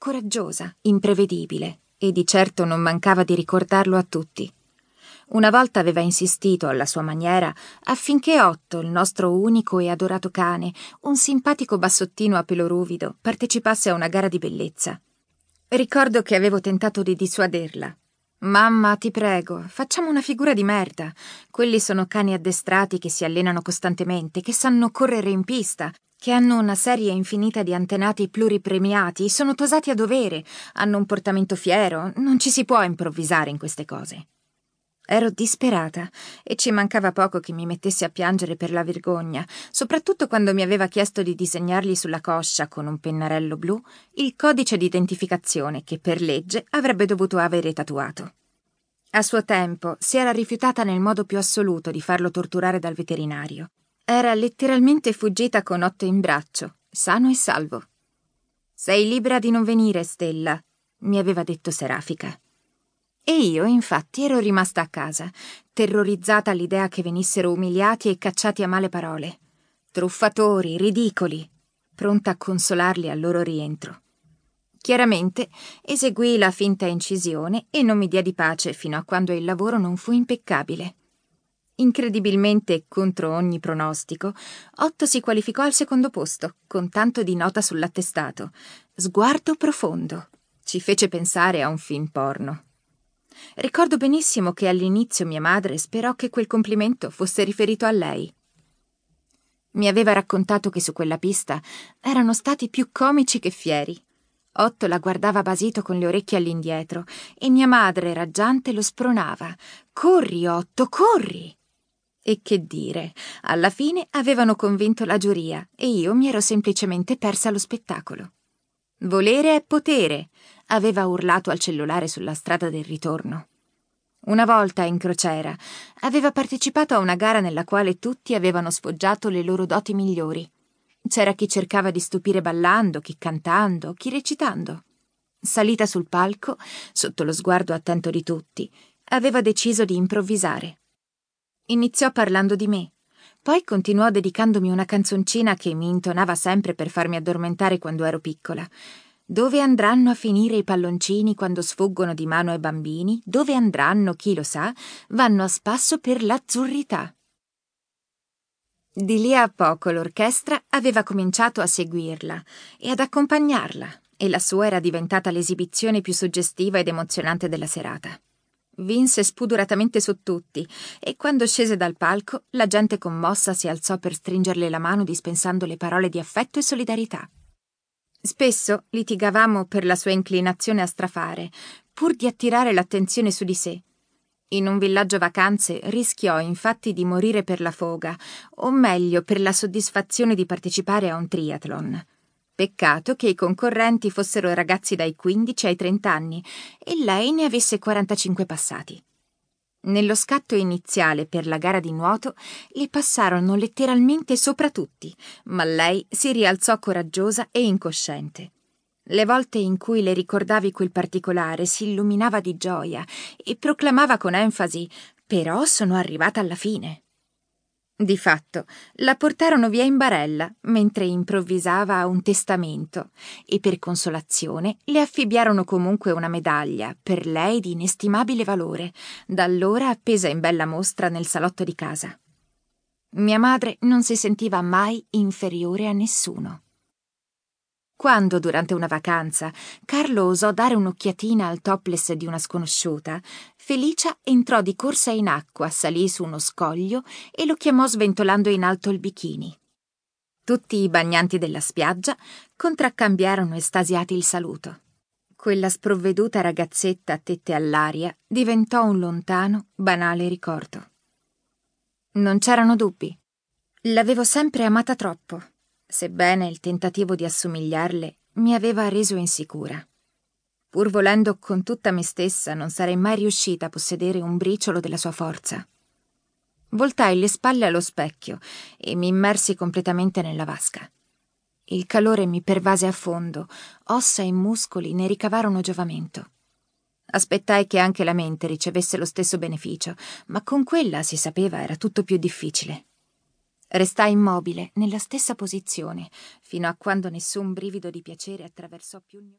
coraggiosa, imprevedibile, e di certo non mancava di ricordarlo a tutti. Una volta aveva insistito alla sua maniera affinché Otto, il nostro unico e adorato cane, un simpatico bassottino a pelo ruvido, partecipasse a una gara di bellezza. Ricordo che avevo tentato di dissuaderla. Mamma, ti prego, facciamo una figura di merda. Quelli sono cani addestrati che si allenano costantemente, che sanno correre in pista, che hanno una serie infinita di antenati pluripremiati, sono tosati a dovere, hanno un portamento fiero, non ci si può improvvisare in queste cose. Ero disperata e ci mancava poco che mi mettesse a piangere per la vergogna, soprattutto quando mi aveva chiesto di disegnargli sulla coscia con un pennarello blu il codice di identificazione che per legge avrebbe dovuto avere tatuato. A suo tempo si era rifiutata nel modo più assoluto di farlo torturare dal veterinario. Era letteralmente fuggita con Otto in braccio, sano e salvo. Sei libera di non venire, Stella, mi aveva detto Serafica. E io, infatti, ero rimasta a casa, terrorizzata all'idea che venissero umiliati e cacciati a male parole. Truffatori, ridicoli, pronta a consolarli al loro rientro. Chiaramente eseguii la finta incisione e non mi diedi pace fino a quando il lavoro non fu impeccabile. Incredibilmente contro ogni pronostico, Otto si qualificò al secondo posto, con tanto di nota sull'attestato. Sguardo profondo. Ci fece pensare a un film porno. Ricordo benissimo che all'inizio mia madre sperò che quel complimento fosse riferito a lei. Mi aveva raccontato che su quella pista erano stati più comici che fieri. Otto la guardava basito con le orecchie all'indietro e mia madre, raggiante, lo spronava. Corri, Otto, corri! E che dire, alla fine avevano convinto la giuria e io mi ero semplicemente persa lo spettacolo. Volere è potere, aveva urlato al cellulare sulla strada del ritorno. Una volta in crociera aveva partecipato a una gara nella quale tutti avevano sfoggiato le loro doti migliori. C'era chi cercava di stupire ballando, chi cantando, chi recitando. Salita sul palco, sotto lo sguardo attento di tutti, aveva deciso di improvvisare. Iniziò parlando di me, poi continuò dedicandomi una canzoncina che mi intonava sempre per farmi addormentare quando ero piccola. Dove andranno a finire i palloncini quando sfuggono di mano ai bambini? Dove andranno, chi lo sa, vanno a spasso per l'azzurrità. Di lì a poco l'orchestra aveva cominciato a seguirla e ad accompagnarla, e la sua era diventata l'esibizione più suggestiva ed emozionante della serata. Vinse spudoratamente su tutti e quando scese dal palco la gente commossa si alzò per stringerle la mano dispensando le parole di affetto e solidarietà. Spesso litigavamo per la sua inclinazione a strafare, pur di attirare l'attenzione su di sé. In un villaggio vacanze rischiò infatti di morire per la foga, o meglio per la soddisfazione di partecipare a un triathlon. Peccato che i concorrenti fossero ragazzi dai 15 ai 30 anni e lei ne avesse 45 passati. Nello scatto iniziale per la gara di nuoto le passarono letteralmente sopra tutti, ma lei si rialzò coraggiosa e incosciente. Le volte in cui le ricordavi quel particolare si illuminava di gioia e proclamava con enfasi Però sono arrivata alla fine. Di fatto, la portarono via in barella mentre improvvisava un testamento e per consolazione le affibbiarono comunque una medaglia, per lei di inestimabile valore, da allora appesa in bella mostra nel salotto di casa. Mia madre non si sentiva mai inferiore a nessuno. Quando, durante una vacanza, Carlo osò dare un'occhiatina al topless di una sconosciuta, Felicia entrò di corsa in acqua, salì su uno scoglio e lo chiamò sventolando in alto il bikini. Tutti i bagnanti della spiaggia contraccambiarono estasiati il saluto. Quella sprovveduta ragazzetta a tette all'aria diventò un lontano, banale ricordo. Non c'erano dubbi. L'avevo sempre amata troppo sebbene il tentativo di assomigliarle mi aveva reso insicura. Pur volendo con tutta me stessa, non sarei mai riuscita a possedere un briciolo della sua forza. Voltai le spalle allo specchio e mi immersi completamente nella vasca. Il calore mi pervase a fondo, ossa e muscoli ne ricavarono giovamento. Aspettai che anche la mente ricevesse lo stesso beneficio, ma con quella, si sapeva, era tutto più difficile. Restai immobile, nella stessa posizione, fino a quando nessun brivido di piacere attraversò più il mio